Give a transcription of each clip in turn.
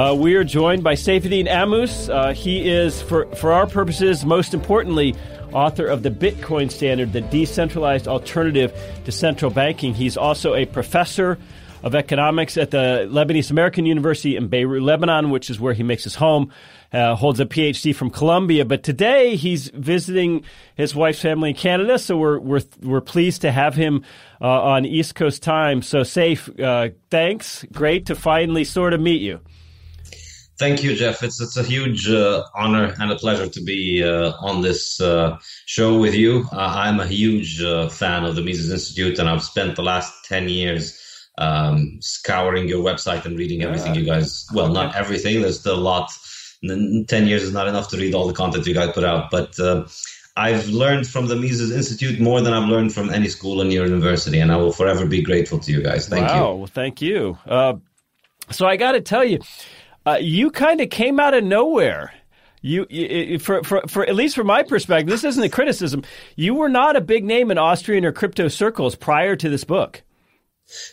Uh, we are joined by Saifedean Ammous. Uh, he is, for, for our purposes, most importantly, author of the Bitcoin Standard, the decentralized alternative to central banking. He's also a professor of economics at the Lebanese American University in Beirut, Lebanon, which is where he makes his home. Uh, holds a PhD from Columbia, but today he's visiting his wife's family in Canada. So we're we're we're pleased to have him uh, on East Coast time. So safe, uh, thanks. Great to finally sort of meet you. Thank you, Jeff. It's it's a huge uh, honor and a pleasure to be uh, on this uh, show with you. Uh, I'm a huge uh, fan of the Mises Institute, and I've spent the last ten years um, scouring your website and reading everything you guys. Well, not everything. There's still a lot. Ten years is not enough to read all the content you guys put out, but. Uh, I've learned from the Mises Institute more than I've learned from any school in your university, and I will forever be grateful to you guys. Thank wow. you. Well, thank you. so I got to tell you, uh, you kind of came out of nowhere. You, you, for, for, for at least from my perspective, this isn't a criticism. You were not a big name in Austrian or crypto circles prior to this book.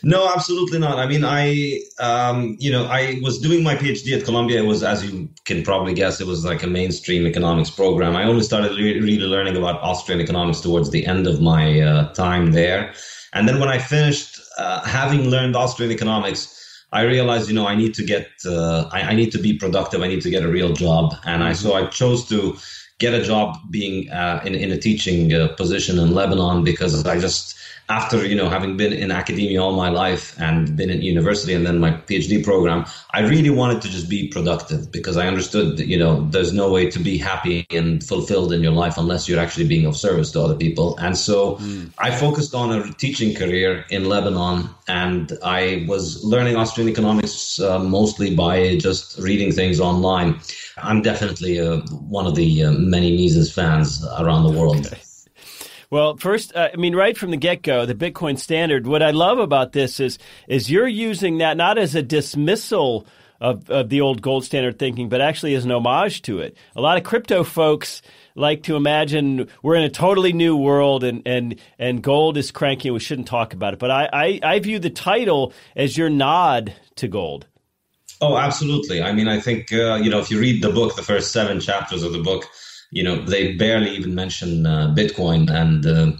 No, absolutely not. I mean, I, um, you know, I was doing my PhD at Columbia. It was, as you can probably guess, it was like a mainstream economics program. I only started re- really learning about Austrian economics towards the end of my uh, time there. And then when I finished uh, having learned Austrian economics, I realized, you know, I need to get, uh, I, I, need to be productive. I need to get a real job, and I so I chose to get a job being uh, in in a teaching uh, position in Lebanon because I just after you know having been in academia all my life and been in university and then my PhD program, I really wanted to just be productive because I understood that you know there's no way to be happy and fulfilled in your life unless you're actually being of service to other people. And so mm. I focused on a teaching career in Lebanon, and I was learning Austrian economics uh, mostly by just reading things online. I'm definitely uh, one of the uh, many Mises fans around the world. Okay. Well, first, uh, I mean, right from the get go, the Bitcoin standard. What I love about this is is you're using that not as a dismissal of, of the old gold standard thinking, but actually as an homage to it. A lot of crypto folks like to imagine we're in a totally new world and and and gold is cranky and we shouldn't talk about it. But I, I, I view the title as your nod to gold. Oh, absolutely. I mean, I think uh, you know if you read the book, the first seven chapters of the book you know, they barely even mention uh, Bitcoin. And uh,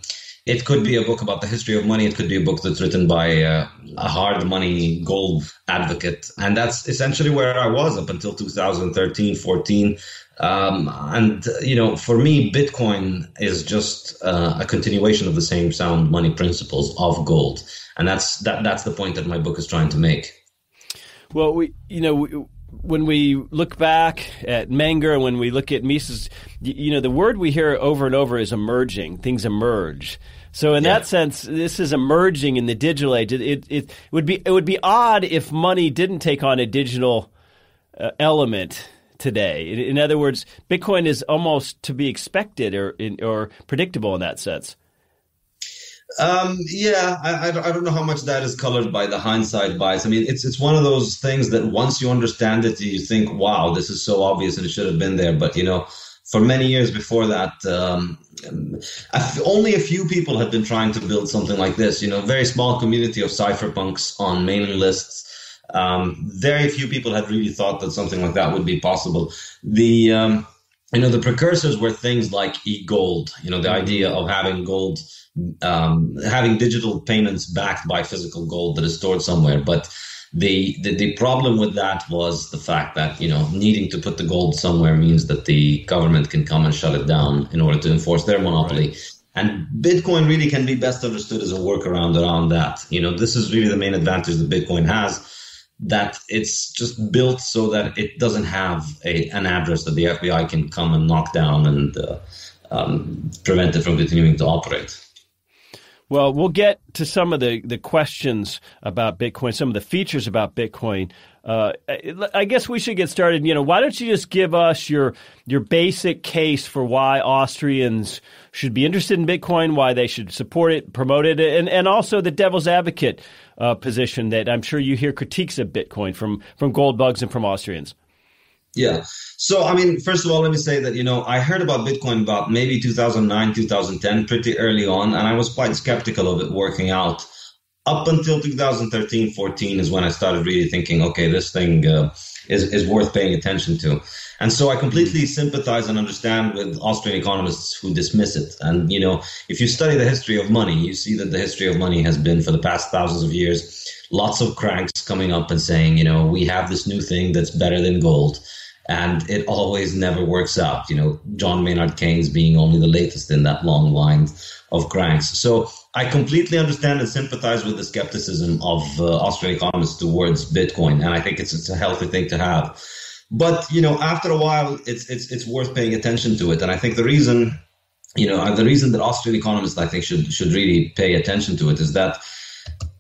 it could be a book about the history of money. It could be a book that's written by uh, a hard money gold advocate. And that's essentially where I was up until 2013, 14. Um, and, you know, for me, Bitcoin is just uh, a continuation of the same sound money principles of gold. And that's, that, that's the point that my book is trying to make. Well, we, you know, we, when we look back at Menger and when we look at Mises, you know, the word we hear over and over is emerging. Things emerge. So in yeah. that sense, this is emerging in the digital age. It, it, it, would be it would be odd if money didn't take on a digital uh, element today. In, in, other words, Bitcoin is almost to be expected or or predictable in that sense. Um, yeah, I, I, don't know how much that is colored by the hindsight bias. I mean, it's it's one of those things that once you understand it, you think, "Wow, this is so obvious and it should have been there." But you know, for many years before that, um, only a few people had been trying to build something like this. You know, very small community of cypherpunks on mailing lists. Um, very few people had really thought that something like that would be possible. The um, you know the precursors were things like e-gold. You know, the idea of having gold um, having digital payments backed by physical gold that is stored somewhere. But the, the, the problem with that was the fact that you know needing to put the gold somewhere means that the government can come and shut it down in order to enforce their monopoly. Right. And Bitcoin really can be best understood as a workaround around that. You know, this is really the main advantage that Bitcoin has that it's just built so that it doesn't have a, an address that the FBI can come and knock down and uh, um, prevent it from continuing to operate. Well, we'll get to some of the, the questions about Bitcoin, some of the features about Bitcoin. Uh, I guess we should get started. You know, why don't you just give us your your basic case for why Austrians should be interested in Bitcoin, why they should support it, promote it, and, and also the devil's advocate uh, position that I'm sure you hear critiques of Bitcoin from from gold bugs and from Austrians. Yeah. So, I mean, first of all, let me say that, you know, I heard about Bitcoin about maybe 2009, 2010, pretty early on, and I was quite skeptical of it working out. Up until 2013, 14 is when I started really thinking, okay, this thing uh, is, is worth paying attention to. And so I completely sympathize and understand with Austrian economists who dismiss it. And, you know, if you study the history of money, you see that the history of money has been for the past thousands of years, lots of cranks coming up and saying, you know, we have this new thing that's better than gold and it always never works out. You know, John Maynard Keynes being only the latest in that long line of cranks. So I completely understand and sympathize with the skepticism of uh, Austrian economists towards Bitcoin, and I think it's, it's a healthy thing to have. But you know, after a while, it's it's it's worth paying attention to it, and I think the reason, you know, the reason that Austrian economists I think should should really pay attention to it is that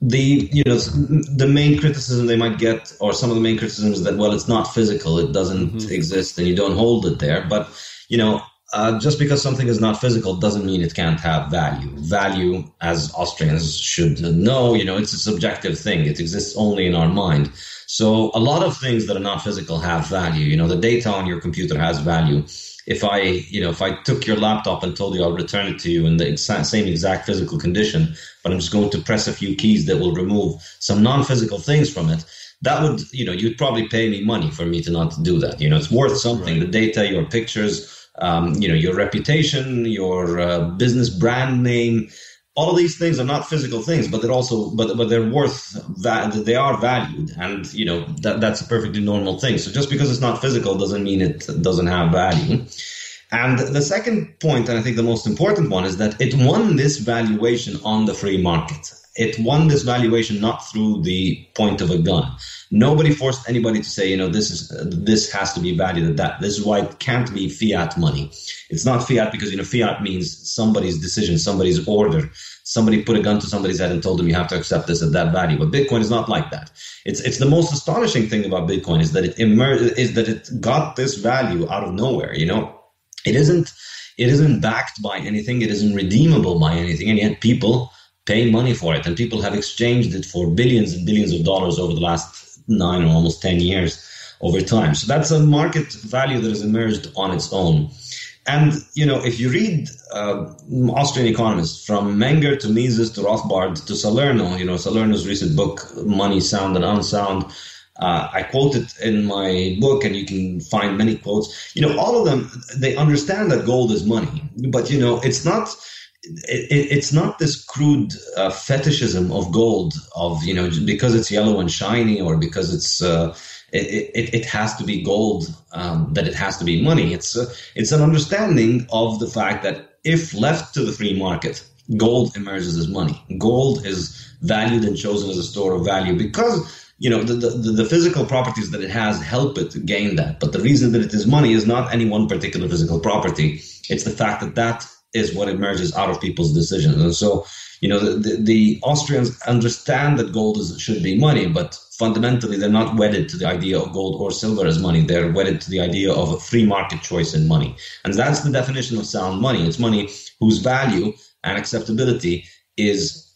the you know the main criticism they might get or some of the main criticisms that well it's not physical it doesn't mm-hmm. exist and you don't hold it there. But you know uh, just because something is not physical doesn't mean it can't have value. Value as austrians should know you know it's a subjective thing. It exists only in our mind. So a lot of things that are not physical have value. You know the data on your computer has value if I, you know, if I took your laptop and told you I'll return it to you in the exact, same exact physical condition, but I'm just going to press a few keys that will remove some non-physical things from it, that would, you know, you'd probably pay me money for me to not do that. You know, it's worth something. Right. The data, your pictures, um, you know, your reputation, your uh, business brand name, all of these things are not physical things, but they're also, but but they're worth that they are valued, and you know that that's a perfectly normal thing. So just because it's not physical doesn't mean it doesn't have value. And the second point, and I think the most important one, is that it won this valuation on the free market. It won this valuation not through the point of a gun. Nobody forced anybody to say, you know, this is this has to be valued at that. This is why it can't be fiat money. It's not fiat because you know fiat means somebody's decision, somebody's order. Somebody put a gun to somebody's head and told them you have to accept this at that value. But Bitcoin is not like that. It's it's the most astonishing thing about Bitcoin is that it immer- is that it got this value out of nowhere. You know, it isn't it isn't backed by anything. It isn't redeemable by anything, and yet people pay money for it, and people have exchanged it for billions and billions of dollars over the last nine or almost ten years over time. So that's a market value that has emerged on its own. And you know, if you read uh, Austrian economists from Menger to Mises to Rothbard to Salerno, you know Salerno's recent book "Money Sound and Unsound," Uh, I quote it in my book, and you can find many quotes. You know, all of them they understand that gold is money, but you know, it's not. It, it's not this crude uh, fetishism of gold of you know because it's yellow and shiny or because it's uh, it, it, it, has to be gold um, that it has to be money. It's a, it's an understanding of the fact that if left to the free market, gold emerges as money. Gold is valued and chosen as a store of value because you know the, the, the physical properties that it has help it gain that. But the reason that it is money is not any one particular physical property. It's the fact that that is what emerges out of people's decisions. And so you know the, the, the austrians understand that gold is, should be money but fundamentally they're not wedded to the idea of gold or silver as money. They're wedded to the idea of a free market choice in money. And that's the definition of sound money. It's money whose value and acceptability is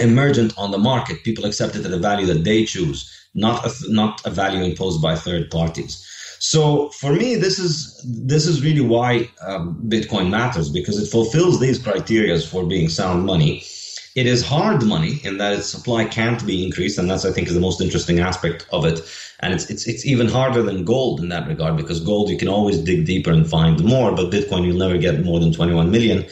emergent on the market. People accept it at a value that they choose, not a, not a value imposed by third parties. So for me, this is this is really why um, Bitcoin matters because it fulfills these criteria for being sound money. It is hard money in that its supply can't be increased, and that's I think is the most interesting aspect of it. And it's it's it's even harder than gold in that regard because gold you can always dig deeper and find more, but Bitcoin you'll never get more than 21 million.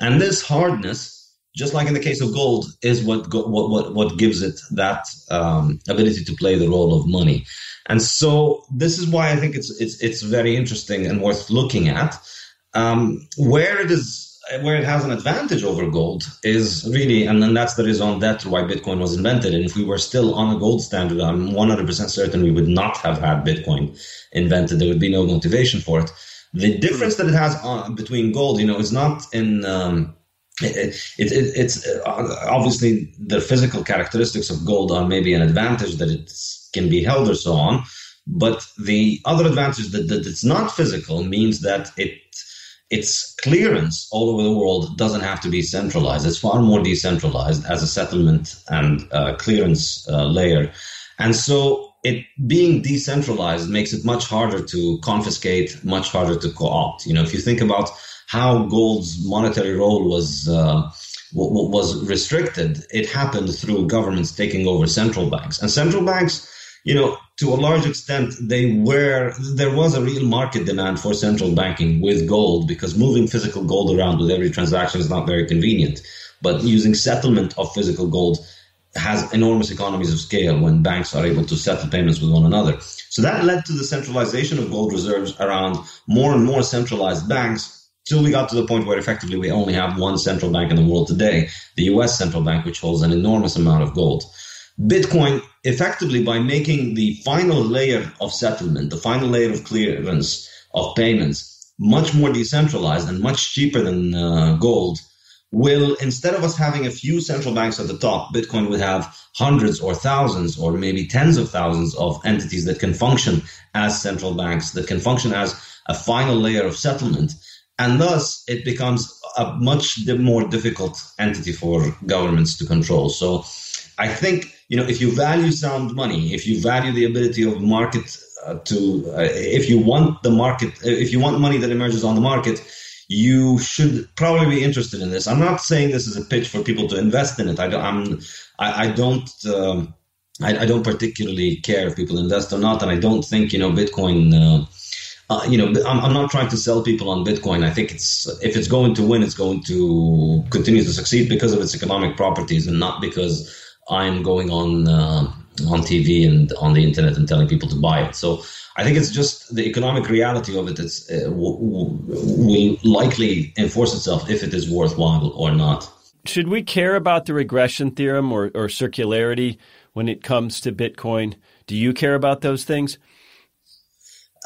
And this hardness just like in the case of gold, is what what what what gives it that um, ability to play the role of money. And so this is why I think it's it's it's very interesting and worth looking at. Um, where it is where it has an advantage over gold is really, and then that's the raison d'etre why Bitcoin was invented. And if we were still on a gold standard, I'm 100% certain we would not have had Bitcoin invented. There would be no motivation for it. The difference that it has on, between gold, you know, is not in um, it, it, it, it's uh, obviously the physical characteristics of gold are maybe an advantage that it can be held or so on. But the other advantage that, that it's not physical means that it its clearance all over the world doesn't have to be centralized. It's far more decentralized as a settlement and uh, clearance uh, layer. And so it being decentralized makes it much harder to confiscate, much harder to co-opt. You know, if you think about how gold's monetary role was uh, was restricted, it happened through governments taking over central banks. And central banks, you know, to a large extent, they were there was a real market demand for central banking with gold because moving physical gold around with every transaction is not very convenient. But using settlement of physical gold has enormous economies of scale when banks are able to settle payments with one another. So that led to the centralization of gold reserves around more and more centralized banks till we got to the point where effectively we only have one central bank in the world today, the US central bank, which holds an enormous amount of gold. Bitcoin, effectively, by making the final layer of settlement, the final layer of clearance of payments, much more decentralized and much cheaper than uh, gold, will instead of us having a few central banks at the top, Bitcoin would have hundreds or thousands or maybe tens of thousands of entities that can function as central banks, that can function as a final layer of settlement and thus it becomes a much more difficult entity for governments to control. So I think you know if you value sound money, if you value the ability of market uh, to, uh, if you want the market, uh, if you want money that emerges on the market, you should probably be interested in this. I'm not saying this is a pitch for people to invest in it. I don't. I'm, I, I don't. Um, I, I, don't particularly care if people invest or not, and I don't think you know Bitcoin. Uh, uh, you know, I'm, I'm not trying to sell people on Bitcoin. I think it's if it's going to win, it's going to continue to succeed because of its economic properties, and not because I'm going on uh, on TV and on the internet and telling people to buy it. So I think it's just the economic reality of it that uh, w- w- will likely enforce itself if it is worthwhile or not. Should we care about the regression theorem or, or circularity when it comes to Bitcoin? Do you care about those things?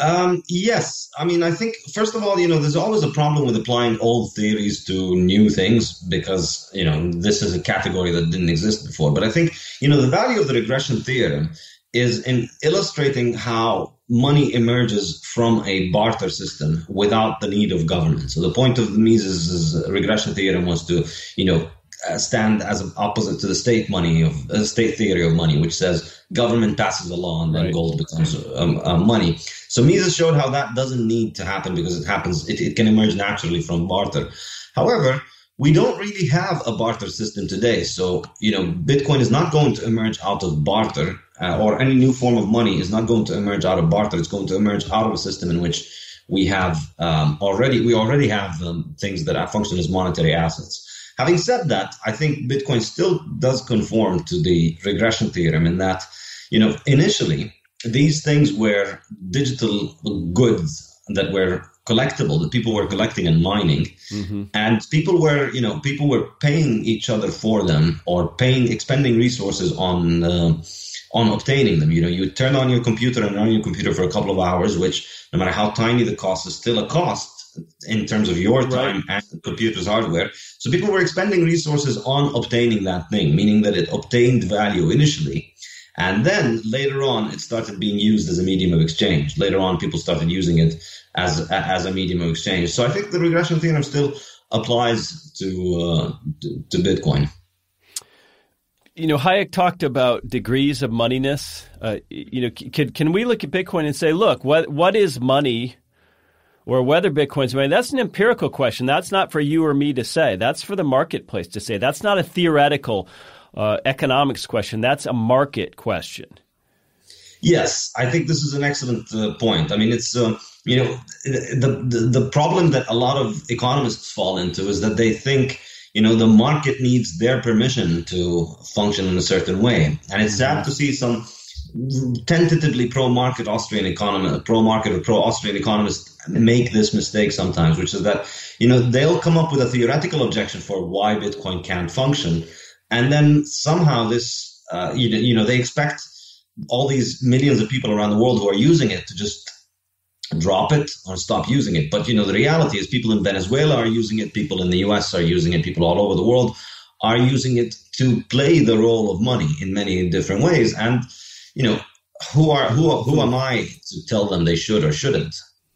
Um, yes. I mean, I think, first of all, you know, there's always a problem with applying old theories to new things because, you know, this is a category that didn't exist before. But I think, you know, the value of the regression theorem is in illustrating how money emerges from a barter system without the need of government. So the point of the Mises' regression theorem was to, you know, stand as an opposite to the state money of uh, state theory of money, which says government passes a law and then right. gold becomes um, uh, money. So Mises showed how that doesn't need to happen because it happens. It, it can emerge naturally from barter. However, we don't really have a barter system today. So you know, Bitcoin is not going to emerge out of barter, uh, or any new form of money is not going to emerge out of barter. It's going to emerge out of a system in which we have um, already we already have um, things that function as monetary assets. Having said that, I think Bitcoin still does conform to the regression theorem in that, you know, initially these things were digital goods that were collectible that people were collecting and mining. Mm-hmm. and people were you know people were paying each other for them or paying expending resources on uh, on obtaining them. You know you turn on your computer and run your computer for a couple of hours which no matter how tiny the cost is still a cost in terms of your time right. and the computer's hardware. So people were expending resources on obtaining that thing, meaning that it obtained value initially. And then later on, it started being used as a medium of exchange. Later on, people started using it as as a medium of exchange. So I think the regression theorem still applies to uh, to, to Bitcoin you know, Hayek talked about degrees of moneyness. Uh, you know, can can we look at Bitcoin and say, look, what what is money or whether Bitcoin's money, that's an empirical question. That's not for you or me to say. That's for the marketplace to say. That's not a theoretical uh, economics question. That's a market question. Yes, I think this is an excellent uh, point. I mean, it's uh, you know the, the the problem that a lot of economists fall into is that they think you know the market needs their permission to function in a certain way, and it's sad to see some tentatively pro-market Austrian economist, pro-market or pro-Austrian economists make this mistake sometimes, which is that you know they'll come up with a theoretical objection for why Bitcoin can't function, and then somehow this uh, you, you know they expect all these millions of people around the world who are using it to just drop it or stop using it. But you know the reality is people in Venezuela are using it, people in the U.S. are using it, people all over the world are using it to play the role of money in many different ways, and you know who are who who am I to tell them they should or shouldn't?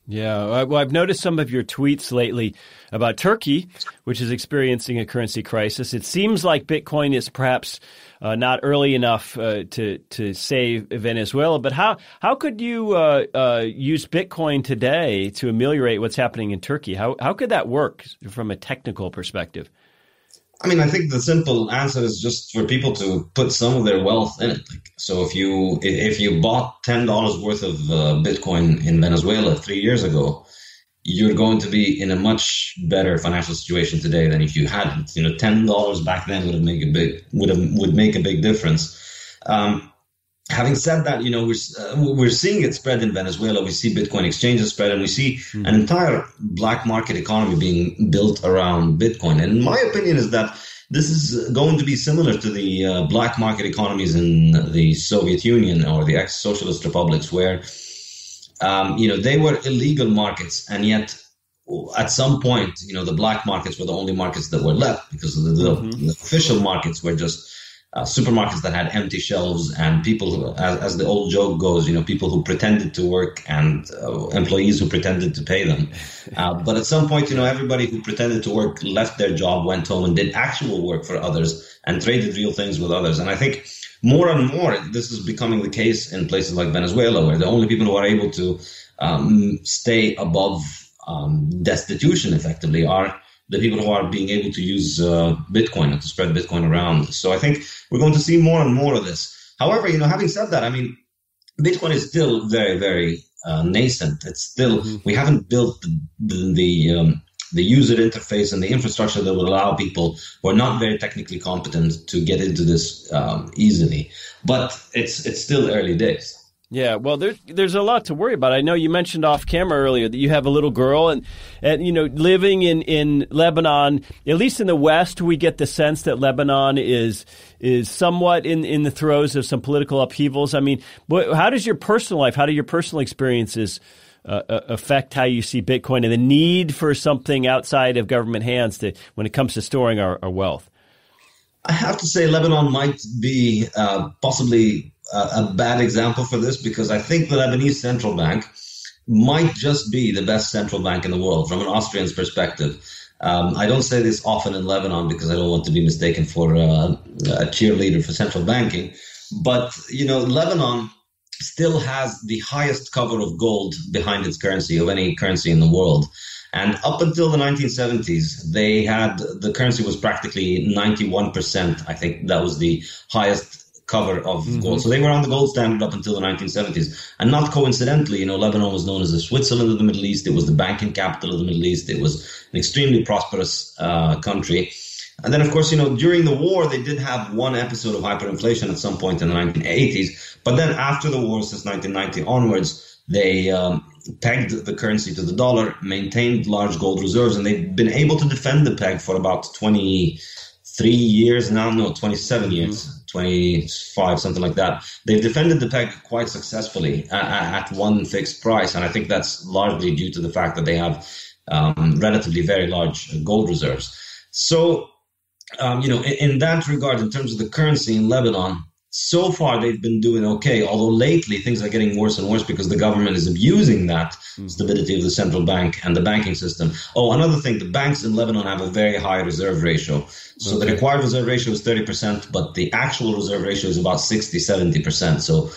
Yeah, well, I've noticed some of your tweets lately about Turkey, which is experiencing a currency crisis. It seems like Bitcoin is perhaps uh, not early enough uh, to to save Venezuela. But how how could you uh, uh use Bitcoin today to ameliorate what's happening in Turkey? How how could that work from a technical perspective? I mean, I think the simple answer is just for people to put some of their wealth in it. Like, so if you if you bought ten dollars worth of uh, Bitcoin in Venezuela three years ago, you're going to be in a much better financial situation today than if you hadn't. You know, ten dollars back then would have made a big would have would make a big difference. Um, having said that, you know, we're, uh, we're seeing it spread in Venezuela. We see Bitcoin exchanges spread, and we see mm-hmm. an entire black market economy being built around Bitcoin. And my opinion is that this is going to be similar to the uh, black market economies in the Soviet Union or the ex-socialist republics, where um, you know they were illegal markets, and yet at some point, you know, the black markets were the only markets that were left because the, the, mm-hmm. the official markets were just uh, supermarkets that had empty shelves and people, as, as, the old joke goes, you know, people who pretended to work and uh, employees who pretended to pay them. Uh, but at some point, you know, everybody who pretended to work left their job, went home and did actual work for others and traded real things with others. And I think more and more, this is becoming the case in places like Venezuela, where the only people who are able to um, stay above um, destitution effectively are the people who are being able to use uh, Bitcoin and to spread Bitcoin around. So I think we're going to see more and more of this. However, you know, having said that, I mean, Bitcoin is still very, very uh, nascent. It's still mm-hmm. we haven't built the the, the, um, the user interface and the infrastructure that would allow people who are not very technically competent to get into this um, easily. But it's it's still early days. Yeah, well, there's there's a lot to worry about. I know you mentioned off camera earlier that you have a little girl, and and you know, living in, in Lebanon, at least in the West, we get the sense that Lebanon is is somewhat in in the throes of some political upheavals. I mean, how does your personal life, how do your personal experiences uh, uh, affect how you see Bitcoin and the need for something outside of government hands to when it comes to storing our, our wealth? I have to say, Lebanon might be uh, possibly a, bad example for this because I think the Lebanese central bank might just be the best central bank in the world from an Austrian's perspective. Um, I don't say this often in Lebanon because I don't want to be mistaken for uh, a cheerleader for central banking. But, you know, Lebanon still has the highest cover of gold behind its currency of any currency in the world. And up until the 1970s, they had the currency was practically 91%. I think that was the highest cover of mm-hmm. gold. So they were on the gold standard up until the 1970s. And not coincidentally, you know, Lebanon was known as the Switzerland of the Middle East. It was the banking capital of the Middle East. It was an extremely prosperous uh, country. And then, of course, you know, during the war, they did have one episode of hyperinflation at some point in the 1980s. But then after the war, since 1990 onwards, they um, pegged the currency to the dollar, maintained large gold reserves, and they've been able to defend the peg for about 23 years now, no, 27 years. Mm-hmm 25, something like that. They've defended the peg quite successfully at, at one fixed price, and I think that's largely due to the fact that they have um, relatively very large gold reserves. So, um, you know, in, in, that regard, in terms of the currency in Lebanon, so far they've been doing okay. Although lately things are getting worse and worse because the government is abusing that mm. stability of the central bank and the banking system. Oh, another thing, the banks in Lebanon have a very high reserve ratio. So okay. the required reserve ratio is 30%, but the actual reserve ratio is about 60, 70%. So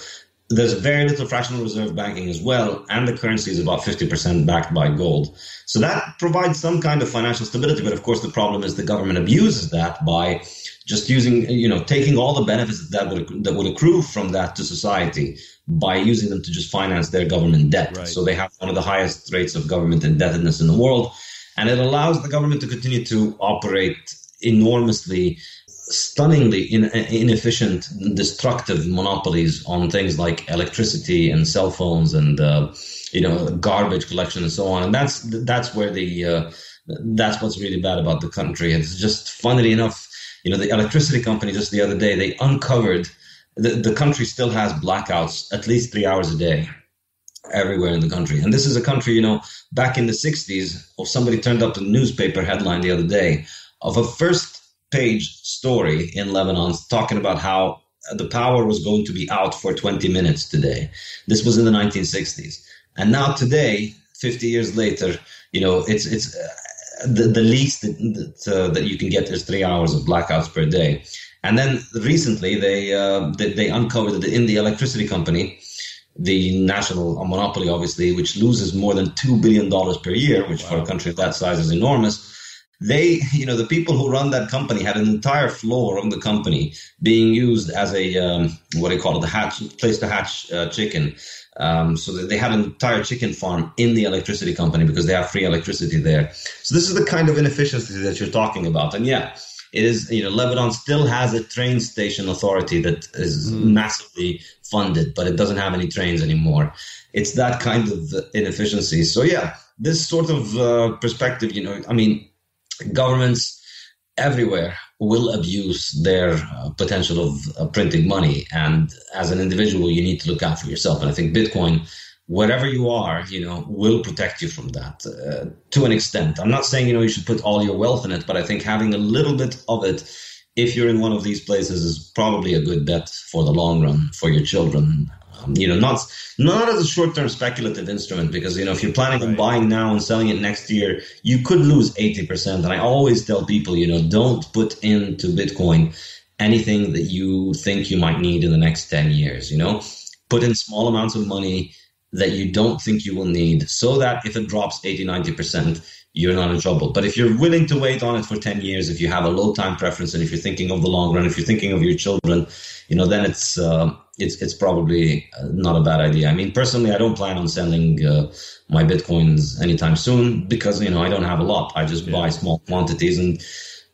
there's very little fractional reserve banking as well, and the currency is about 50% backed by gold. So that provides some kind of financial stability. But of course, the problem is the government abuses that by just using, you know, taking all the benefits that would, that would accrue from that to society by using them to just finance their government debt. Right. So they have one of the highest rates of government indebtedness in the world. And it allows the government to continue to operate enormously, stunningly in, inefficient, destructive monopolies on things like electricity and cell phones and, uh, you know, garbage collection and so on. And that's, that's where the, uh, that's what's really bad about the country. It's just, funnily enough, you know, the electricity company just the other day, they uncovered the, the country still has blackouts at least three hours a day everywhere in the country. And this is a country, you know, back in the 60s, or somebody turned up the newspaper headline the other day of a first page story in Lebanon talking about how the power was going to be out for 20 minutes today. This was in the 1960s. And now today, 50 years later, you know, it's, it's, the, the least that, that, uh, that you can get is three hours of blackouts per day. And then recently they, uh, they, they uncovered that in the electricity company, the national monopoly, obviously, which loses more than $2 billion per year, which wow. for a country of that size is enormous. They, you know, the people who run that company had an entire floor of the company being used as a, um, what do you call it, the hatch, place to hatch uh, chicken. Um, so they have an entire chicken farm in the electricity company because they have free electricity there. So this is the kind of inefficiency that you're talking about. And yeah, it is, you know, Lebanon still has a train station authority that is mm. massively funded, but it doesn't have any trains anymore. It's that kind of inefficiency. So yeah, this sort of uh, perspective, you know, I mean, governments everywhere will abuse their uh, potential of uh, printing money. And as an individual, you need to look out for yourself. And I think Bitcoin, wherever you are, you know, will protect you from that uh, to an extent. I'm not saying, you know, you should put all your wealth in it, but I think having a little bit of it, if you're in one of these places, is probably a good bet for the long run for your children Um, you know, not not as a short-term speculative instrument because you know if you're planning on buying now and selling it next year, you could lose eighty percent. And I always tell people, you know, don't put into Bitcoin anything that you think you might need in the next ten years. You know, put in small amounts of money that you don't think you will need, so that if it drops 80, 90 percent, you're not in trouble. But if you're willing to wait on it for 10 years, if you have a low time preference, and if you're thinking of the long run, if you're thinking of your children, you know, then it's uh, it's it's probably uh, not a bad idea. I mean, personally, I don't plan on selling uh, my bitcoins anytime soon because you know I don't have a lot. I just yeah. buy small quantities, and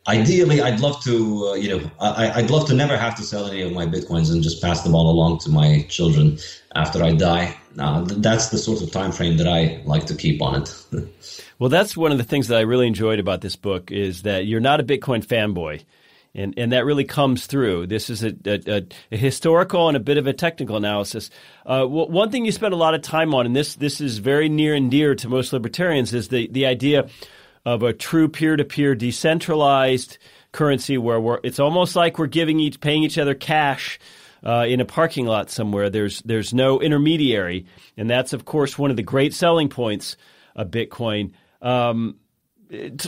ideally, I'd love to, uh, you know, I, would love to never have to sell any of my bitcoins and just pass them all along to my children after I die. Uh, that's the sort of time frame that I like to keep on it. well, that's one of the things that I really enjoyed about this book is that you're not a Bitcoin fanboy. And, and that really comes through. This is a, a, a historical and a bit of a technical analysis. Uh, one thing you spend a lot of time on, and this this is very near and dear to most libertarians, is the, the idea of a true peer-to-peer decentralized currency where we're, it's almost like we're giving each paying each other cash uh, in a parking lot somewhere. There's there's no intermediary, and that's of course one of the great selling points of Bitcoin. Um,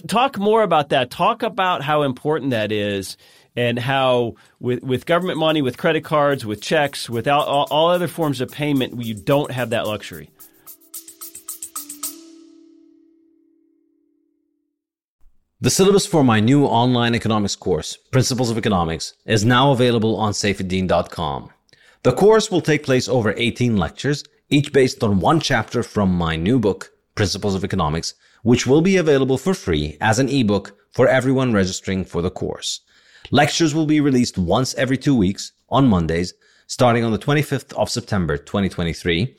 talk more about that. Talk about how important that is, and how with with government money, with credit cards, with checks, with all, all other forms of payment, you don't have that luxury. The syllabus for my new online economics course, Principles of Economics, is now available on saifedean.com. The course will take place over 18 lectures, each based on one chapter from my new book, Principles of Economics, which will be available for free as an ebook for everyone registering for the course. Lectures will be released once every two weeks on Mondays, starting on the 25th of September 2023,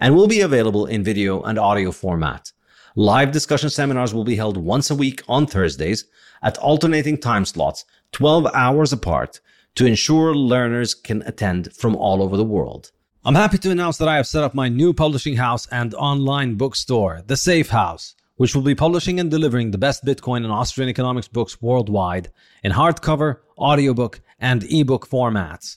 and will be available in video and audio format. Live discussion seminars will be held once a week on Thursdays at alternating time slots, 12 hours apart, to ensure learners can attend from all over the world. I'm happy to announce that I have set up my new publishing house and online bookstore, The Safe House, which will be publishing and delivering the best Bitcoin and Austrian economics books worldwide in hardcover, audiobook, and ebook formats.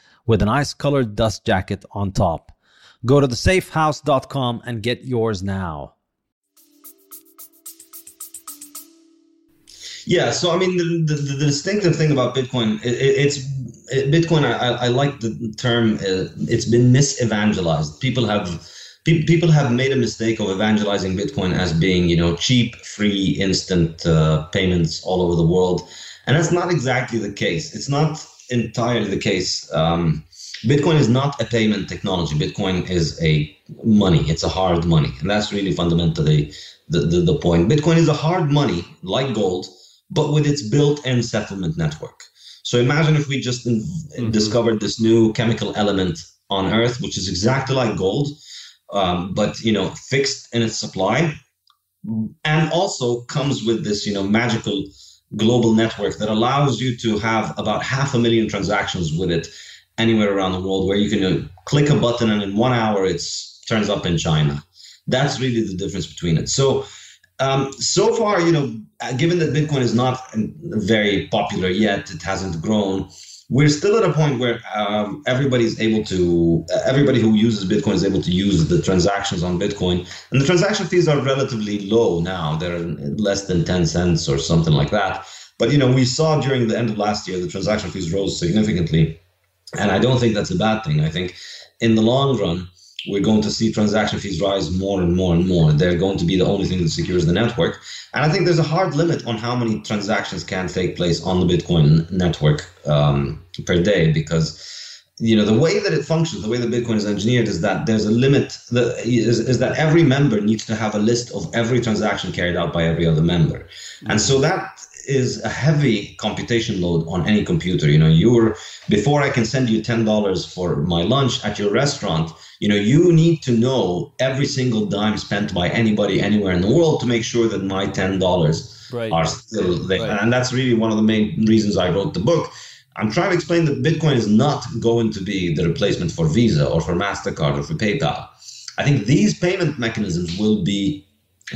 with an ice colored dust jacket on top. Go to thesafehouse.com and get yours now. Yeah, so I mean, the, the, the distinctive thing about Bitcoin, it, it's it, Bitcoin. I, I, like the term. Uh, it's been misevangelized. People have pe- people have made a mistake of evangelizing Bitcoin as being, you know, cheap, free, instant uh, payments all over the world, and that's not exactly the case. It's not entirely the case. Um, Bitcoin is not a payment technology. Bitcoin is a money. It's a hard money, and that's really fundamentally the, the, the point. Bitcoin is a hard money like gold, but with its built-in settlement network. So imagine if we just in, mm-hmm. discovered this new chemical element on Earth, which is exactly like gold, um, but you know fixed in its supply, and also comes with this you know magical global network that allows you to have about half a million transactions with it anywhere around the world where you can click a button and in one hour it turns up in China. That's really the difference between it. So, um, so far, you know, given that Bitcoin is not very popular yet, it hasn't grown. We're still at a point where um, everybody's able to, uh, everybody who uses Bitcoin is able to use the transactions on Bitcoin. And the transaction fees are relatively low now. They're less than 10 cents or something like that. But, you know, we saw during the end of last year, the transaction fees rose significantly. And I don't think that's a bad thing. I think in the long run, we're going to see transaction fees rise more and more and more. They're going to be the only thing that secures the network. And I think there's a hard limit on how many transactions can take place on the Bitcoin network um, per day because you know the way that it functions the way that bitcoin is engineered is that there's a limit that is, is that every member needs to have a list of every transaction carried out by every other member and so that is a heavy computation load on any computer. You know, you're before I can send you ten dollars for my lunch at your restaurant. You know, you need to know every single dime spent by anybody anywhere in the world to make sure that my ten dollars right. are still there. Right. And that's really one of the main reasons I wrote the book. I'm trying to explain that Bitcoin is not going to be the replacement for Visa or for Mastercard or for PayPal. I think these payment mechanisms will be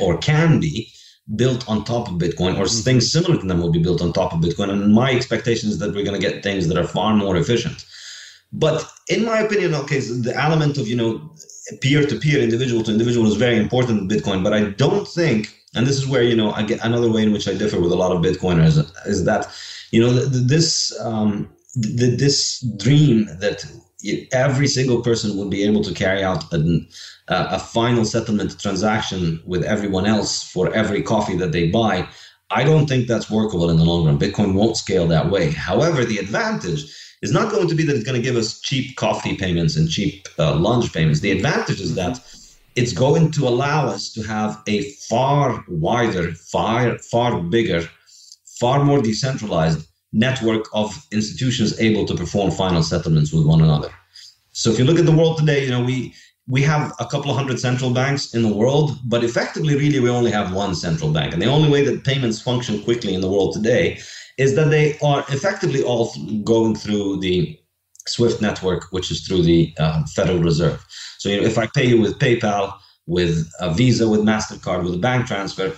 or can be built on top of Bitcoin, or mm-hmm. things similar to them will be built on top of Bitcoin. And my expectation is that we're going to get things that are far more efficient. But in my opinion, okay, so the element of you know peer to peer, individual to individual is very important in Bitcoin. But I don't think, and this is where you know I get another way in which I differ with a lot of Bitcoiners is that you know, this um, this dream that every single person would be able to carry out a final settlement transaction with everyone else for every coffee that they buy. I don't think that's workable in the long run. Bitcoin won't scale that way. However, the advantage is not going to be that it's going to give us cheap coffee payments and cheap uh, lunch payments. The advantage is that it's going to allow us to have a far wider, far far bigger, far more decentralized network of institutions able to perform final settlements with one another. So if you look at the world today, you know we we have a couple of hundred central banks in the world, but effectively, really, we only have one central bank. And the only way that payments function quickly in the world today is that they are effectively all going through the SWIFT network, which is through the uh, Federal Reserve. So you know, if I pay you with PayPal, with a Visa, with Mastercard, with a bank transfer,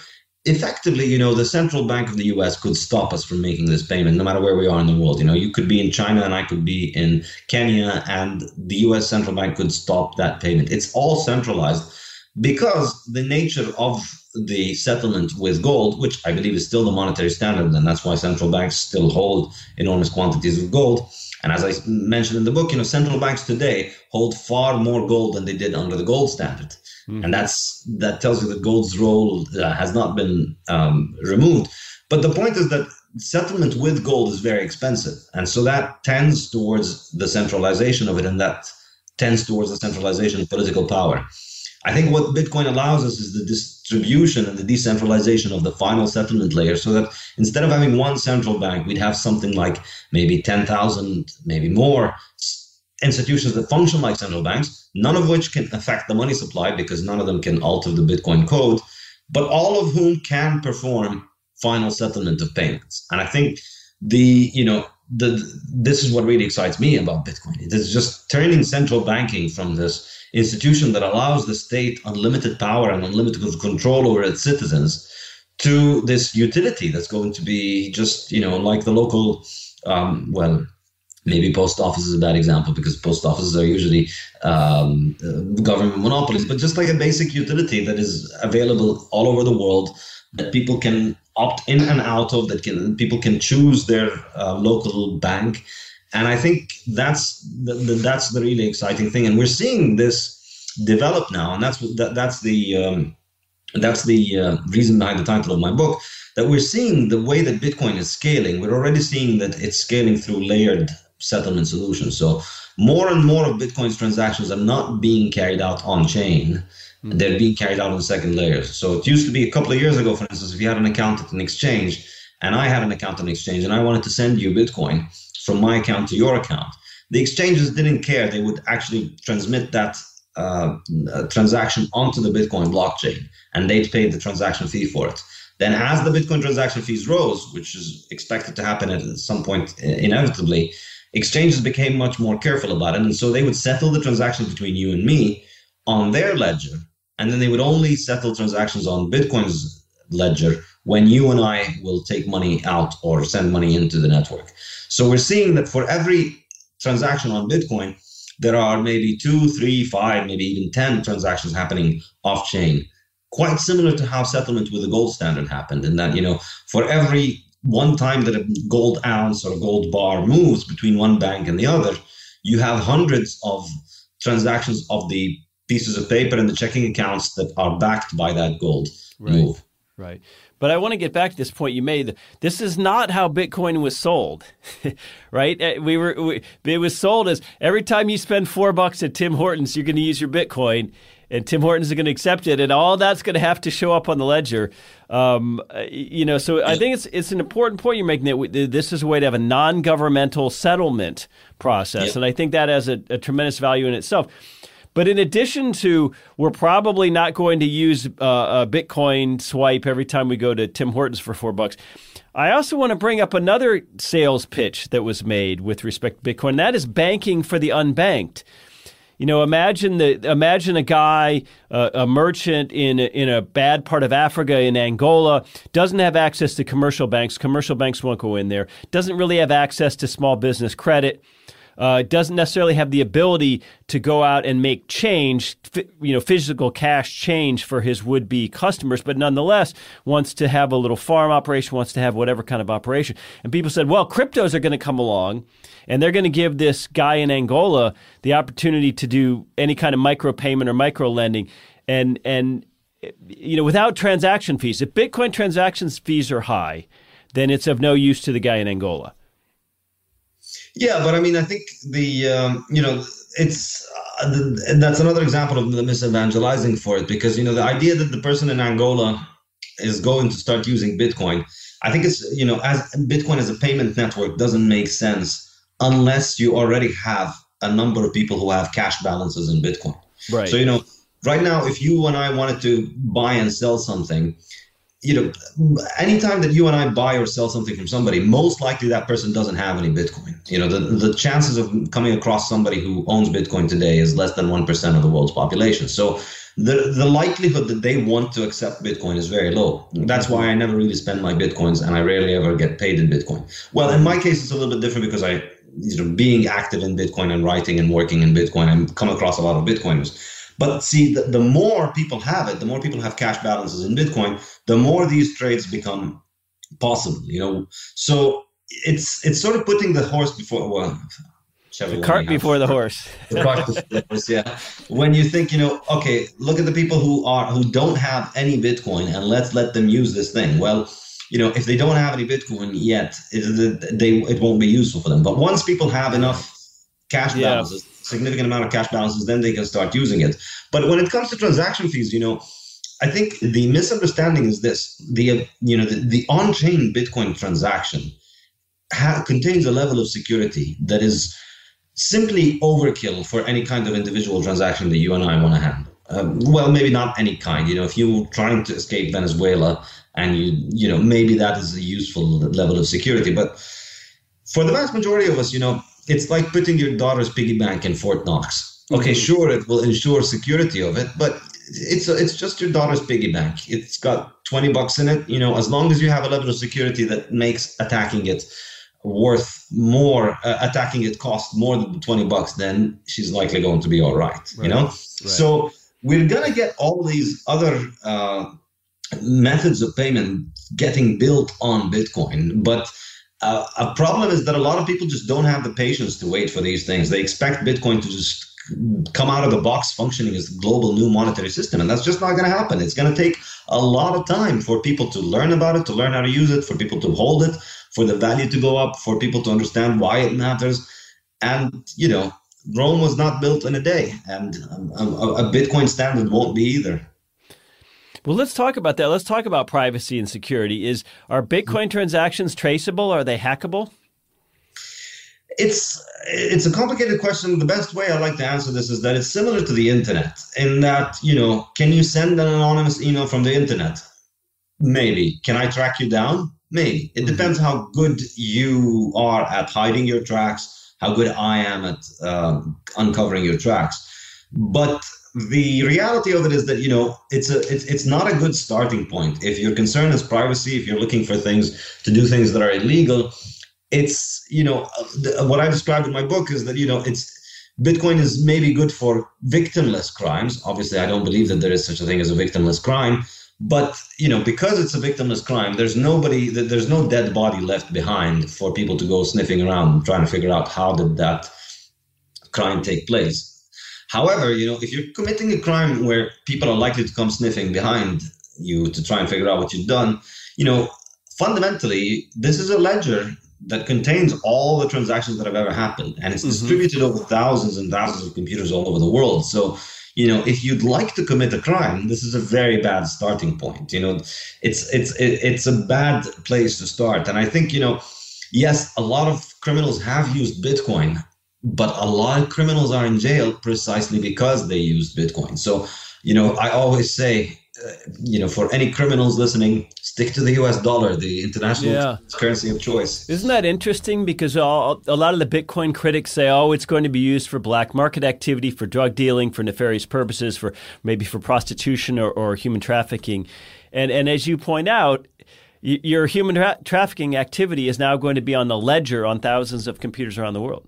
effectively, you know, the central bank of the US could stop us from making this payment no matter where we are in the world. You know, you could be in China and I could be in Kenya, and the US central bank could stop that payment. It's all centralized because the nature of the settlement with gold, which I believe is still the monetary standard, and that's why central banks still hold enormous quantities of gold. And as I mentioned in the book, you know, central banks today hold far more gold than they did under the gold standard. Mm-hmm. And that's that tells you that gold's role uh, has not been um, removed. But the point is that settlement with gold is very expensive, and so that tends towards the centralization of it, and that tends towards the centralization of political power. I think what Bitcoin allows us is the distribution and the decentralization of the final settlement layer so that instead of having one central bank, we'd have something like maybe 10,000, maybe more institutions that function like central banks, none of which can affect the money supply because none of them can alter the Bitcoin code, but all of whom can perform final settlement of payments. And I think the, you know, the this is what really excites me about Bitcoin. It is just turning central banking from this institution that allows the state unlimited power and unlimited control over its citizens to this utility that's going to be just, you know, like the local, um, well, maybe post office is a bad example because post offices are usually um, government monopolies, but just like a basic utility that is available all over the world that people can opt in and out of, that can people can choose their uh, local bank, and I think that's the, the, that's the really exciting thing, and we're seeing this develop now, and that's that, that's the um, that's the uh, reason behind the title of my book that we're seeing the way that Bitcoin is scaling. We're already seeing that it's scaling through layered settlement solutions. So more and more of Bitcoin's transactions are not being carried out on chain. Mm-hmm. They're being carried out on second layers. So it used to be a couple of years ago, for instance, if you had an account at an exchange and I had an account at an exchange and I wanted to send you Bitcoin from my account to your account, the exchanges didn't care. They would actually transmit that uh, transaction onto the Bitcoin blockchain and they'd pay the transaction fee for it. Then, as the Bitcoin transaction fees rose, which is expected to happen at some point inevitably, exchanges became much more careful about it. And so they would settle the transactions between you and me on their ledger. And then they would only settle transactions on Bitcoin's ledger when you and I will take money out or send money into the network. So we're seeing that for every transaction on Bitcoin, there are maybe two, three, five, maybe even 10 transactions happening off chain. Quite similar to how settlement with the gold standard happened, in that, you know, for every one time that a gold ounce or a gold bar moves between one bank and the other, you have hundreds of transactions of the pieces of paper and the checking accounts that are backed by that gold right. move. Right. But I want to get back to this point you made. This is not how Bitcoin was sold, right? Uh, we were we, it was sold as every time you spend four bucks at Tim Hortons, you're going to use your Bitcoin, and Tim Hortons is going to accept it, and all that's going to have to show up on the ledger. Um, uh, you know, so I think it's it's an important point you're making that this is a way to have a non-governmental settlement process, and I think that has a, a tremendous value in itself. But in addition to, we're probably not going to use uh, a Bitcoin swipe every time we go to Tim Hortons for four bucks. I also want to bring up another sales pitch that was made with respect to Bitcoin. That is banking for the unbanked. You know, imagine the imagine a guy, uh, a merchant in in a bad part of Africa, in Angola, doesn't have access to commercial banks. Commercial banks won't go in there. Doesn't really have access to small business credit uh, doesn't necessarily have the ability to go out and make change, you know, physical cash change for his would be customers, but nonetheless wants to have a little farm operation, wants to have whatever kind of operation. And people said, well, cryptos are going to come along and they're going to give this guy in Angola the opportunity to do any kind of micro payment or micro lending. And, and, you know, without transaction fees, if Bitcoin transactions fees are high, then it's of no use to the guy in Angola. Yeah, but I mean, I think the um, you know it's uh, the, that's another example of the misevangelizing for it because you know the idea that the person in Angola is going to start using Bitcoin, I think it's you know as Bitcoin as a payment network doesn't make sense unless you already have a number of people who have cash balances in Bitcoin. Right. So you know, right now, if you and I wanted to buy and sell something, you know, anytime that you and I buy or sell something from somebody, most likely that person doesn't have any Bitcoin. You know, the, the chances of coming across somebody who owns Bitcoin today is less than 1% of the world's population. So the, the likelihood that they want to accept Bitcoin is very low. That's why I never really spend my Bitcoins and I rarely ever get paid in Bitcoin. Well, in my case, it's a little bit different because I, you know, being active in Bitcoin and writing and working in Bitcoin, I come across a lot of Bitcoiners. But see, the, the more people have it, the more people have cash balances in Bitcoin, the more these trades become possible. You know, so it's it's sort of putting the horse before well. The cart before the horse. the cart before the horse, yeah. When you think, you know, okay, look at the people who are who don't have any Bitcoin, and let's let them use this thing. Well, you know, if they don't have any Bitcoin yet, it, they it won't be useful for them. But once people have enough cash yeah. balances, significant amount of cash balances, then they can start using it. But when it comes to transaction fees, you know, I think the misunderstanding is this: the you know the, the on-chain Bitcoin transaction ha- contains a level of security that is simply overkill for any kind of individual transaction that you and I want to handle. Um, well, maybe not any kind. You know, if you're trying to escape Venezuela and you you know maybe that is a useful level of security, but for the vast majority of us, you know, it's like putting your daughter's piggy bank in Fort Knox. Okay, mm-hmm. sure, it will ensure security of it, but it's a, it's just your daughter's piggy bank. It's got 20 bucks in it. You know, as long as you have a level of security that makes attacking it worth more, uh, attacking it cost more than 20 bucks, then she's likely going to be all right. right. You know, right. so we're gonna get all these other uh, methods of payment getting built on Bitcoin, but uh, a problem is that a lot of people just don't have the patience to wait for these things. They expect Bitcoin to just come out of the box functioning as global new monetary system, and that's just not going to happen. It's going to take a lot of time for people to learn about it, to learn how to use it, for people to hold it, for the value to go up, for people to understand why it matters. And you know, Rome was not built in a day, and a Bitcoin standard won't be either. Well, let's talk about that. Let's talk about privacy and security. Is are Bitcoin transactions traceable? Are they hackable? It's it's a complicated question. The best way I like to answer this is that it's similar to the internet in that you know, can you send an anonymous email from the internet? Maybe. Can I track you down? Maybe. It mm-hmm. depends how good you are at hiding your tracks, how good I am at um, uncovering your tracks. But the reality of it is that you know it's a it's, it's not a good starting point. If your concern is privacy if you're looking for things to do things that are illegal it's you know what i described in my book is that you know it's bitcoin is maybe good for victimless crimes. Obviously i don't believe that there is such a thing as a victimless crime but you know because it's a victimless crime there's nobody there's no dead body left behind for people to go sniffing around trying to figure out how did that crime take place However, you know, if you're committing a crime where people are likely to come sniffing behind you to try and figure out what you've done, you know, fundamentally, this is a ledger that contains all the transactions that have ever happened, and it's mm-hmm. distributed over thousands and thousands of computers all over the world. So, you know, if you'd like to commit a crime, this is a very bad starting point. You know, it's it's it's a bad place to start, and I think you know, yes, a lot of criminals have used Bitcoin but a lot of criminals are in jail precisely because they used Bitcoin. So, you know, I always say, uh, you know, for any criminals listening, stick to the U.S. dollar, the international yeah. currency of choice. Isn't that interesting? Because all, a lot of the Bitcoin critics say, oh, it's going to be used for black market activity, for drug dealing, for nefarious purposes, for maybe for prostitution or, or human trafficking. And and as you point out, your human tra- trafficking activity is now going to be on the ledger on thousands of computers around the world.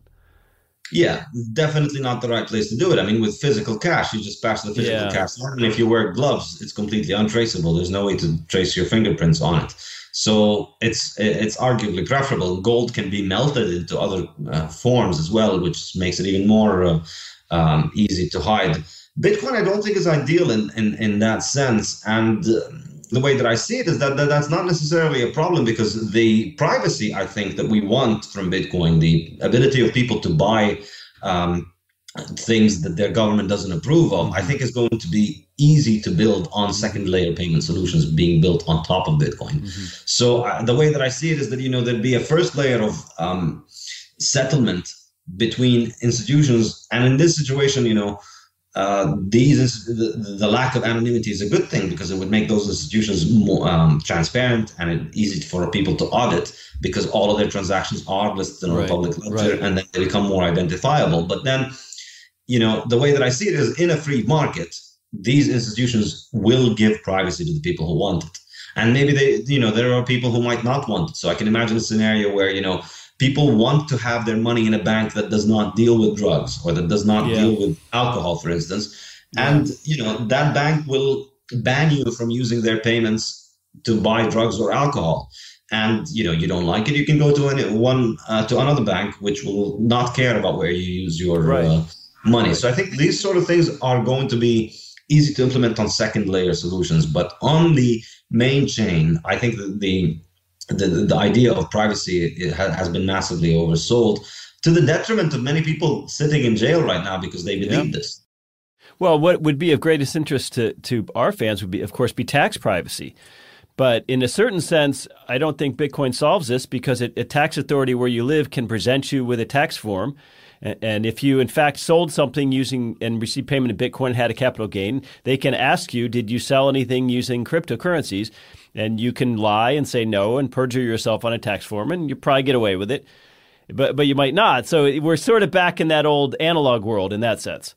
Yeah, definitely not the right place to do it. I mean, with physical cash, you just pass the physical yeah. cash on, and if you wear gloves, it's completely untraceable. There's no way to trace your fingerprints on it. So it's it's arguably preferable. Gold can be melted into other uh, forms as well, which makes it even more uh, um, easy to hide. Bitcoin, I don't think is ideal in in, in that sense, and. Uh, the way that I see it is that, that that's not necessarily a problem because the privacy I think that we want from Bitcoin, the ability of people to buy um, things that their government doesn't approve of, I think is going to be easy to build on second layer payment solutions being built on top of Bitcoin. Mm-hmm. So uh, the way that I see it is that you know there'd be a first layer of um, settlement between institutions, and in this situation, you know uh, these the, the, lack of anonymity is a good thing because it would make those institutions more um, transparent and it, easy for people to audit because all of their transactions are listed in right, a public ledger right. and then they become more identifiable. But then, you know, the way that I see it is in a free market, these institutions will give privacy to the people who want it. And maybe they, you know, there are people who might not want it. So I can imagine a scenario where, you know, people want to have their money in a bank that does not deal with drugs or that does not yeah. deal with alcohol for instance yeah. and you know that bank will ban you from using their payments to buy drugs or alcohol and you know you don't like it you can go to any, one uh, to another bank which will not care about where you use your right. uh, money right. so i think these sort of things are going to be easy to implement on second layer solutions but on the main chain i think that the the, the idea of privacy has been massively oversold to the detriment of many people sitting in jail right now because they believe yeah. this. Well, what would be of greatest interest to, to our fans would be, of course, be tax privacy. But in a certain sense, I don't think Bitcoin solves this because it, a tax authority where you live can present you with a tax form. And if you, in fact, sold something using and received payment in Bitcoin and had a capital gain, they can ask you, did you sell anything using cryptocurrencies? And you can lie and say no and perjure yourself on a tax form, and you probably get away with it, but but you might not. So we're sort of back in that old analog world in that sense.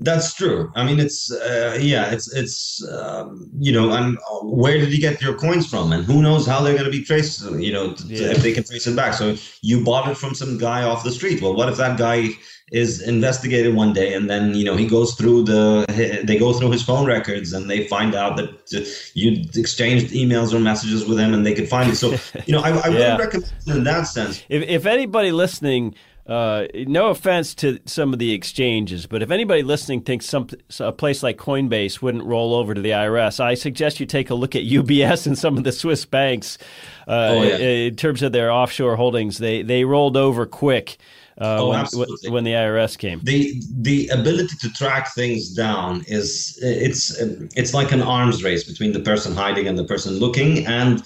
That's true. I mean, it's uh, yeah, it's it's um, you know, and where did you get your coins from, and who knows how they're going to be traced? You know, yeah. if they can trace it back. So you bought it from some guy off the street. Well, what if that guy is investigated one day and then you know he goes through the they go through his phone records and they find out that you exchanged emails or messages with him and they could find it so you know i, I yeah. would recommend in that sense if, if anybody listening uh, no offense to some of the exchanges, but if anybody listening thinks some a place like Coinbase wouldn't roll over to the IRS, I suggest you take a look at UBS and some of the Swiss banks. Uh, oh, yeah. in terms of their offshore holdings, they they rolled over quick uh, oh, when, absolutely. when the IRS came. The the ability to track things down is it's it's like an arms race between the person hiding and the person looking, and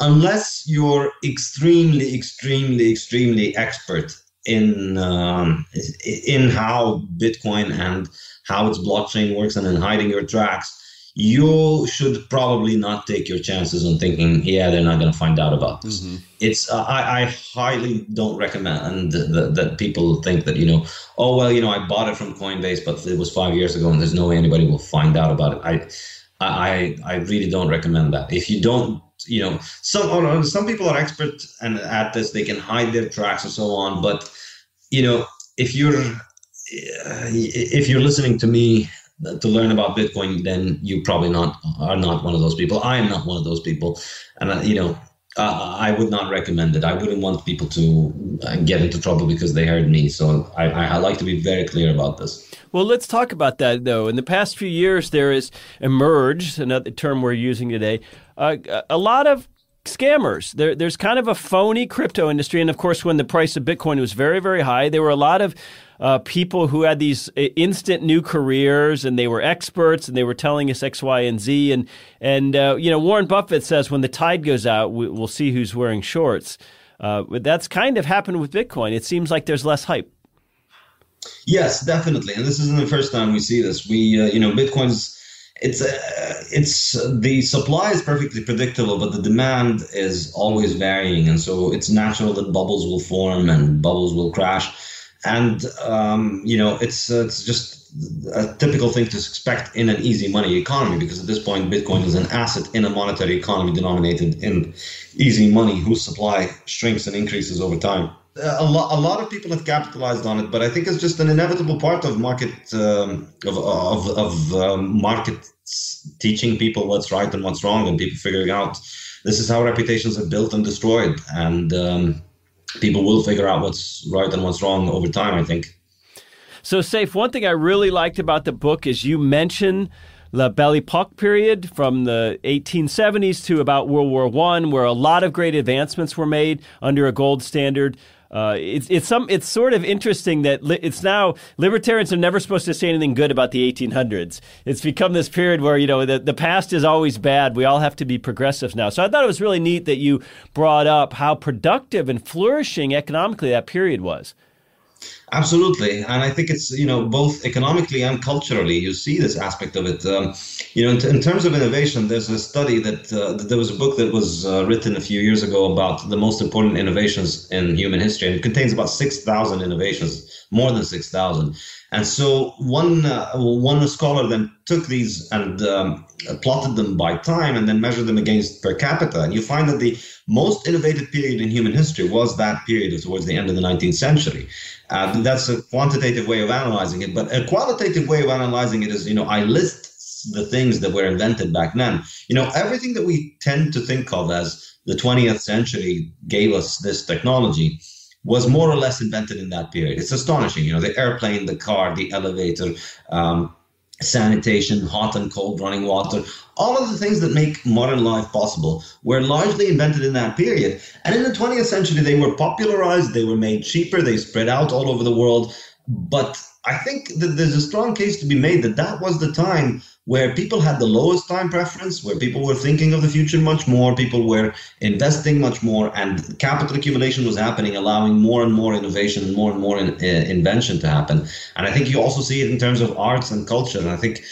unless you're extremely, extremely, extremely expert in um, in how Bitcoin and how its blockchain works and in hiding your tracks, you should probably not take your chances on thinking, yeah, they're not going to find out about this. Mm-hmm. It's uh, I, I, highly don't recommend that, that people think that you know, oh well, you know, I bought it from Coinbase, but it was five years ago, and there's no way anybody will find out about it. I I I really don't recommend that. If you don't, you know, some oh, some people are expert and at this, they can hide their tracks and so on, but you know, if you're if you're listening to me to learn about Bitcoin, then you probably not are not one of those people. I am not one of those people, and uh, you know, uh, I would not recommend it. I wouldn't want people to uh, get into trouble because they heard me. So I, I, like to be very clear about this. Well, let's talk about that though. In the past few years, there has emerged another term we're using today. Uh, a lot of scammers. There, there's kind of a phony crypto industry, and of course, when the price of Bitcoin was very, very high, there were a lot of uh, people who had these uh, instant new careers and they were experts and they were telling us X, Y, and Z. And, and uh, you know, Warren Buffett says when the tide goes out, we, will see who's wearing shorts. Uh, that's kind of happened with Bitcoin. It seems like there's less hype. Yes, definitely. And this isn't the first time we see this. We, uh, you know, Bitcoin's it's uh, it's the supply is perfectly predictable, but the demand is always varying, and so it's natural that bubbles will form and bubbles will crash and um, you know it's uh, it's just a typical thing to expect in an easy money economy because at this point bitcoin is an asset in a monetary economy denominated in easy money whose supply shrinks and increases over time. A lot, a lot of people have capitalized on it, but I think it's just an inevitable part of market um, of of, of um, market teaching people what's right and what's wrong, and people figuring out this is how reputations are built and destroyed, and um, people will figure out what's right and what's wrong over time. I think. So, Safe, one thing I really liked about the book is you mention the Belle Epoque period from the 1870s to about World War One, where a lot of great advancements were made under a gold standard. Uh, it's it's some it's sort of interesting that li- it's now libertarians are never supposed to say anything good about the 1800s. It's become this period where you know the the past is always bad. We all have to be progressives now. So I thought it was really neat that you brought up how productive and flourishing economically that period was. Absolutely, and I think it's you know both economically and culturally. You see this aspect of it. Um, you know, in, t- in, terms of innovation, there's a study that, uh, that there was a book that was uh, written a few years ago about the most important innovations in human history, and it contains about six thousand innovations, more than six thousand. And so one uh, one scholar then took these and um, plotted them by time and then measured them against per capita. And you find that the most innovative period in human history was that period towards the end of the 19th century. Uh, that's a quantitative way of analyzing it. But a qualitative way of analyzing it is, you know, I list the things that were invented back then. You know, everything that we tend to think of as the 20th century gave us this technology was more or less invented in that period. It's astonishing, you know, the airplane, the car, the elevator, um, sanitation, hot and cold running water, all of the things that make modern life possible were largely invented in that period. And in the 20th century, they were popularized, they were made cheaper, they spread out all over the world. But I think that there's a strong case to be made that that was the time where people had the lowest time preference, where people were thinking of the future much more, people were investing much more, and capital accumulation was happening, allowing more and more innovation and more and more in, uh, invention to happen. And I think you also see it in terms of arts and culture. And I think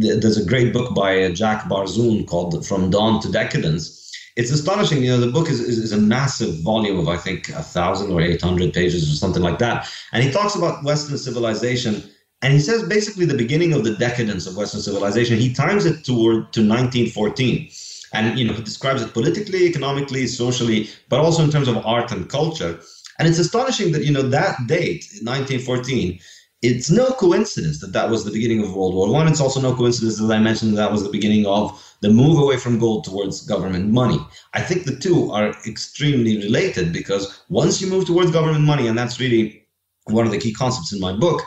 th- there's a great book by uh, Jacques Barzun called From Dawn to Decadence. It's astonishing, you know. The book is, is, is a massive volume of, I think, a thousand or eight hundred pages or something like that, and he talks about Western civilization and he says basically the beginning of the decadence of Western civilization. He times it toward to 1914, and you know he describes it politically, economically, socially, but also in terms of art and culture. And it's astonishing that you know that date, 1914. It's no coincidence that that was the beginning of World War One. It's also no coincidence that I mentioned that, that was the beginning of the move away from gold towards government money. I think the two are extremely related because once you move towards government money, and that's really one of the key concepts in my book,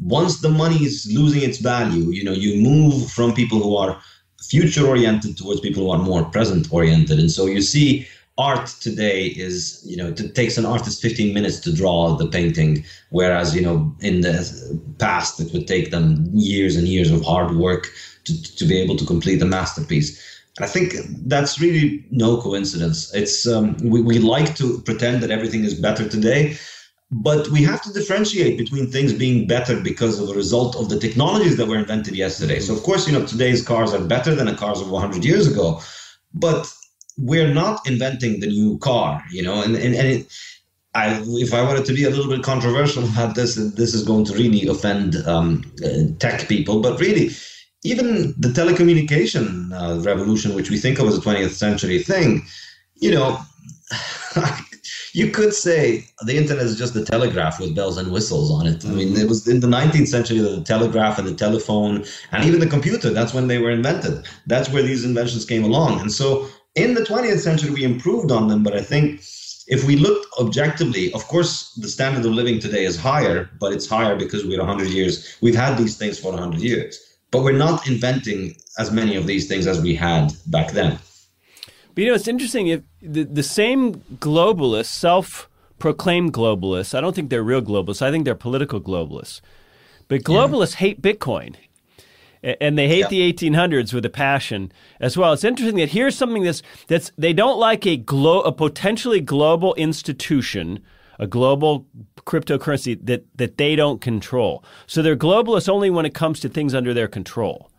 once the money is losing its value, you know, you move from people who are future oriented towards people who are more present oriented. And so you see art today is, you know, it takes an artist 15 minutes to draw the painting, whereas, you know, in the past it would take them years and years of hard work to, to be able to complete the masterpiece. And I think that's really no coincidence. It's um, we, we like to pretend that everything is better today, but we have to differentiate between things being better because of a result of the technologies that were invented yesterday. So, of course, you know, today's cars are better than the cars of 100 years ago, but we're not inventing the new car, you know, and, and, and it, I, if I wanted to be a little bit controversial about this, this is going to really offend um, uh, tech people, but really, even the telecommunication uh, revolution, which we think of as a 20th century thing, you know, you could say the internet is just the telegraph with bells and whistles on it. I mean, it was in the 19th century the telegraph and the telephone and even the computer. That's when they were invented. That's where these inventions came along. And so in the 20th century, we improved on them. But I think if we look objectively, of course, the standard of living today is higher, but it's higher because we're 100 years. We've had these things for 100 years, but we're not inventing as many of these things as we had back then. But you know, it's interesting. If the, the same globalists, self proclaimed globalists, I don't think they're real globalists. I think they're political globalists. But globalists yeah. hate Bitcoin. And they hate yeah. the 1800s with a passion as well. It's interesting that here's something that's that's they don't like a glo- a potentially global institution, a global cryptocurrency that that they don't control. So they're globalists only when it comes to things under their control.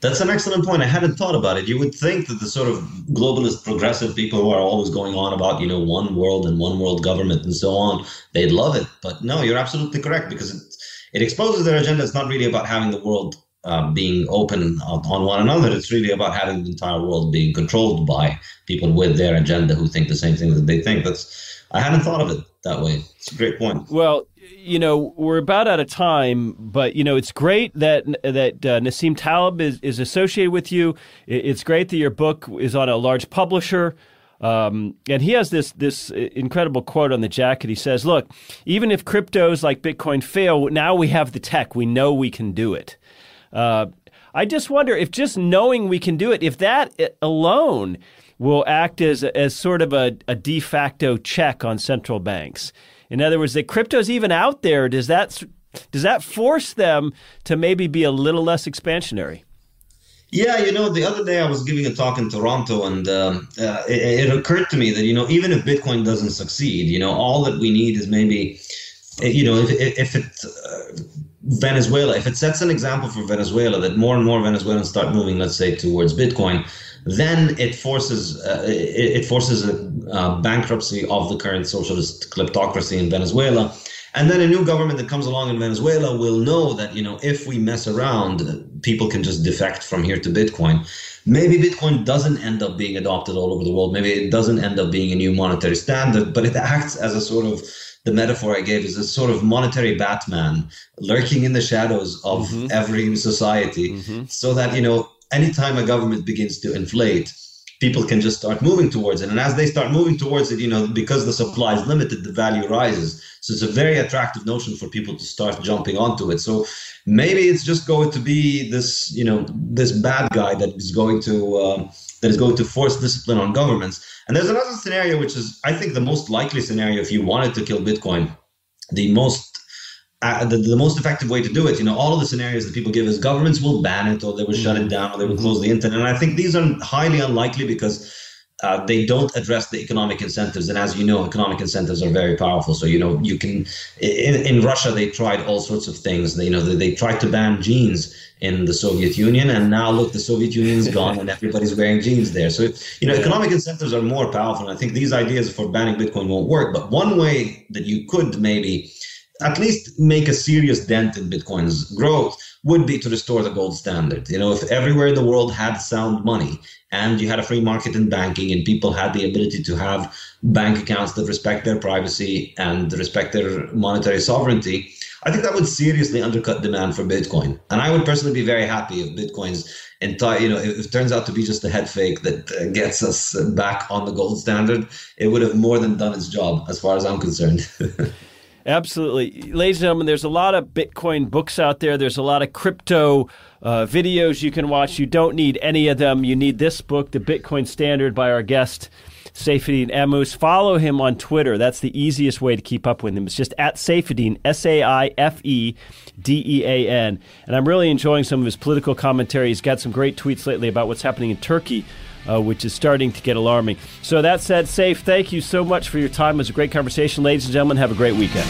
That's an excellent point. I hadn't thought about it. You would think that the sort of globalist progressive people who are always going on about, you know, one world and one world government and so on, they'd love it. But no, you're absolutely correct because it, it exposes their agenda. It's not really about having the world uh, being open on, on, one another. It's really about having the entire world being controlled by people with their agenda who think the same thing that they think. That's I hadn't thought of it that way. It's a great point. Well, you know, we're about out of time, but you know, it's great that that uh, Nassim Taleb is, is associated with you. It's great that your book is on a large publisher. Um, and he has this this incredible quote on the jacket. He says, "Look, even if cryptos like Bitcoin fail, now we have the tech. We know we can do it." Uh, I just wonder if just knowing we can do it, if that alone will act as as sort of a, a de facto check on central banks. In other words, that crypto's even out there. Does that does that force them to maybe be a little less expansionary? Yeah, you know, the other day I was giving a talk in Toronto, and um, uh, it, it, occurred to me that you know, even if Bitcoin doesn't succeed, you know, all that we need is maybe, you know, if if it uh, Venezuela, if it sets an example for Venezuela that more and more Venezuelans start moving, let's say, towards Bitcoin, then it forces uh, it, it, forces a uh, bankruptcy of the current socialist kleptocracy in Venezuela and then a new government that comes along in Venezuela will know that, you know, if we mess around, people can just defect from here to Bitcoin. Maybe Bitcoin doesn't end up being adopted all over the world. Maybe it doesn't end up being a new monetary standard, but it acts as a sort of the metaphor I gave is a sort of monetary Batman lurking in the shadows of mm-hmm. every society, mm-hmm. so that you know anytime a government begins to inflate, people can just start moving towards it. And as they start moving towards it, you know, because the supply is limited, the value rises. So it's a very attractive notion for people to start jumping onto it. So maybe it's just going to be this, you know, this bad guy that is going to um, that is going to force discipline on governments. And there's another scenario, which is, I think, the most likely scenario if you wanted to kill Bitcoin. The most uh, the, the most effective way to do it, you know, all of the scenarios that people give is governments will ban it or they will mm-hmm. shut it mm-hmm. down or they will close the internet. And I think these are highly unlikely because uh, they don't address the economic incentives. And as you know, economic incentives are very powerful. So, you know, you can, in, in Russia, they tried all sorts of things. They, you know, they, they tried to ban jeans in the Soviet Union. And now look, the Soviet Union is gone and everybody's wearing jeans there. So, you know, economic incentives are more powerful. And I think these ideas for banning Bitcoin won't work. But one way that you could maybe at least make a serious dent in Bitcoin's growth would be to restore the gold standard. You know, if everywhere in the world had sound money and you had a free market in banking and people had the ability to have bank accounts that respect their privacy and respect their monetary sovereignty, I think that would seriously undercut demand for Bitcoin. And I would personally be very happy if Bitcoin's entire, you know, if it turns out to be just a head fake that uh, gets us back on the gold standard, it would have more than done its job as far as I'm concerned. Absolutely. Ladies and gentlemen, there's a lot of Bitcoin books out there. There's a lot of crypto uh, videos you can watch. You don't need any of them. You need this book, The Bitcoin Standard, by our guest, Saifedean Ammous. Follow him on Twitter. That's the easiest way to keep up with him. It's just at Saifedean, S A I F E D E A N. And I'm really enjoying some of his political commentary. He's got some great tweets lately about what's happening in Turkey uh, which is starting to get alarming. So, that said, Safe, thank you so much for your time. It was a great conversation. Ladies and gentlemen, have a great weekend.